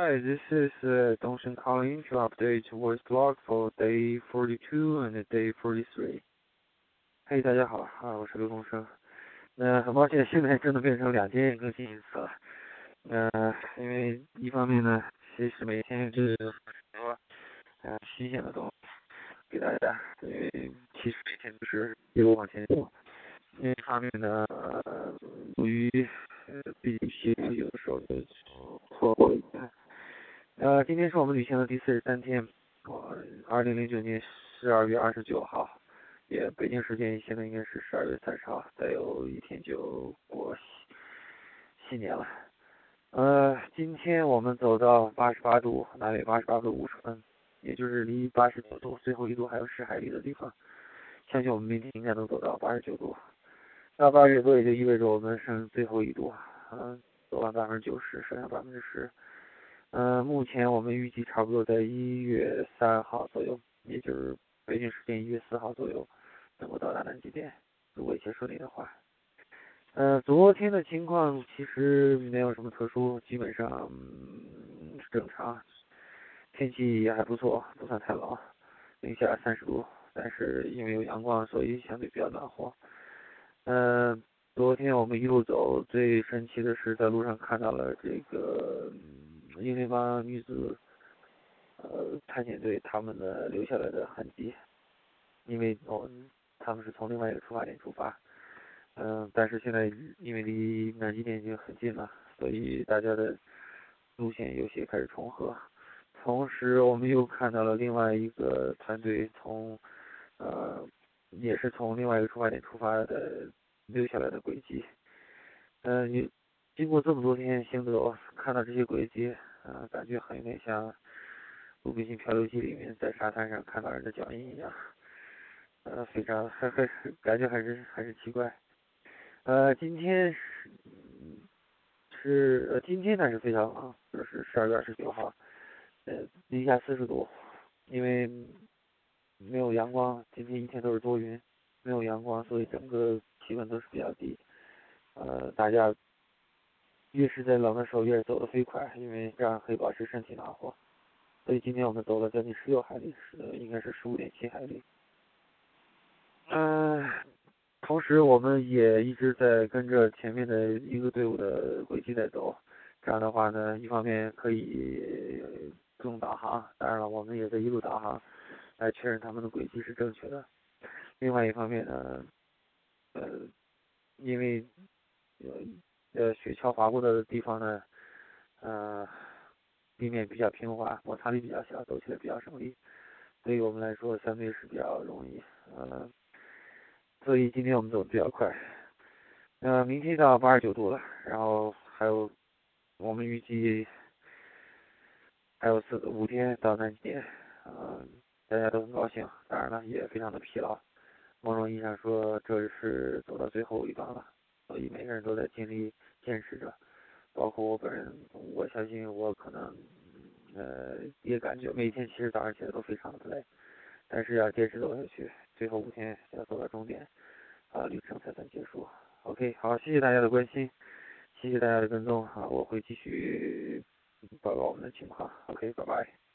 Hi, this is uh, Dongsheng calling to update voice blog for day 42 and day 43. 嘿，大家好啊，我是刘东升。那很抱歉，现在真的变成两天更新一次了。呃，因为一方面呢，其实每天就是很多呃新鲜的东西给大家，因为其实每天都是一路往前走。另一方面呢，由于毕竟其实有的时候就错过一点。呃，今天是我们旅行的第四十三天，我二零零九年十二月二十九号，也北京时间现在应该是十二月三十号，再有一天就过新新年了。呃，今天我们走到八十八度，南纬八十八度五十分，也就是离八十九度最后一度还有十海里的地方，相信我们明天应该能走到八十九度。那八十九度也就意味着我们剩最后一度，嗯，走完百分之九十，剩下百分之十。嗯，目前我们预计差不多在一月三号左右，也就是北京时间一月四号左右，能够到达南极点，如果一切顺利的话。呃，昨天的情况其实没有什么特殊，基本上是正常，天气也还不错，不算太冷，零下三十度，但是因为有阳光，所以相对比较暖和。嗯，昨天我们一路走，最神奇的是在路上看到了这个。英联邦女子呃探险队他们的留下来的痕迹，因为哦他们是从另外一个出发点出发，嗯，但是现在因为离南极点已经很近了，所以大家的路线有些开始重合。同时，我们又看到了另外一个团队从呃也是从另外一个出发点出发的留下来的轨迹，嗯，你经过这么多天行走，看到这些轨迹。啊，感觉很有点像《鲁滨逊漂流记》里面在沙滩上看到人的脚印一样，呃，非常还还是感觉还是还是奇怪。呃，今天是是呃今天呢是非常冷，就是十二月二十九号，呃零下四十度，因为没有阳光，今天一天都是多云，没有阳光，所以整个气温都是比较低。呃，大家。越是在冷的时候，越是走得飞快，因为这样可以保持身体暖和。所以今天我们走了将近十六海里，是应该是十五点七海里。嗯，同时我们也一直在跟着前面的一个队伍的轨迹在走。这样的话呢，一方面可以不用导航，当然了，我们也在一路导航来确认他们的轨迹是正确的。另外一方面呢，呃，因为呃呃。雪橇滑过的地方呢，呃，地面比较平滑，摩擦力比较小，走起来比较省力，对于我们来说相对是比较容易，呃，所以今天我们走的比较快，呃，明天到八十九度了，然后还有我们预计还有四五天到南极点，呃，大家都很高兴，当然了也非常的疲劳，某种意义上说这是走到最后一段了。所以每个人都在尽力坚持着，包括我本人，我相信我可能，呃，也感觉每天其实早上起来都非常的累，但是要坚持走下去，最后五天要走到终点，啊，旅程才算结束。OK，好，谢谢大家的关心，谢谢大家的跟踪，啊，我会继续报告我们的情况。OK，拜拜。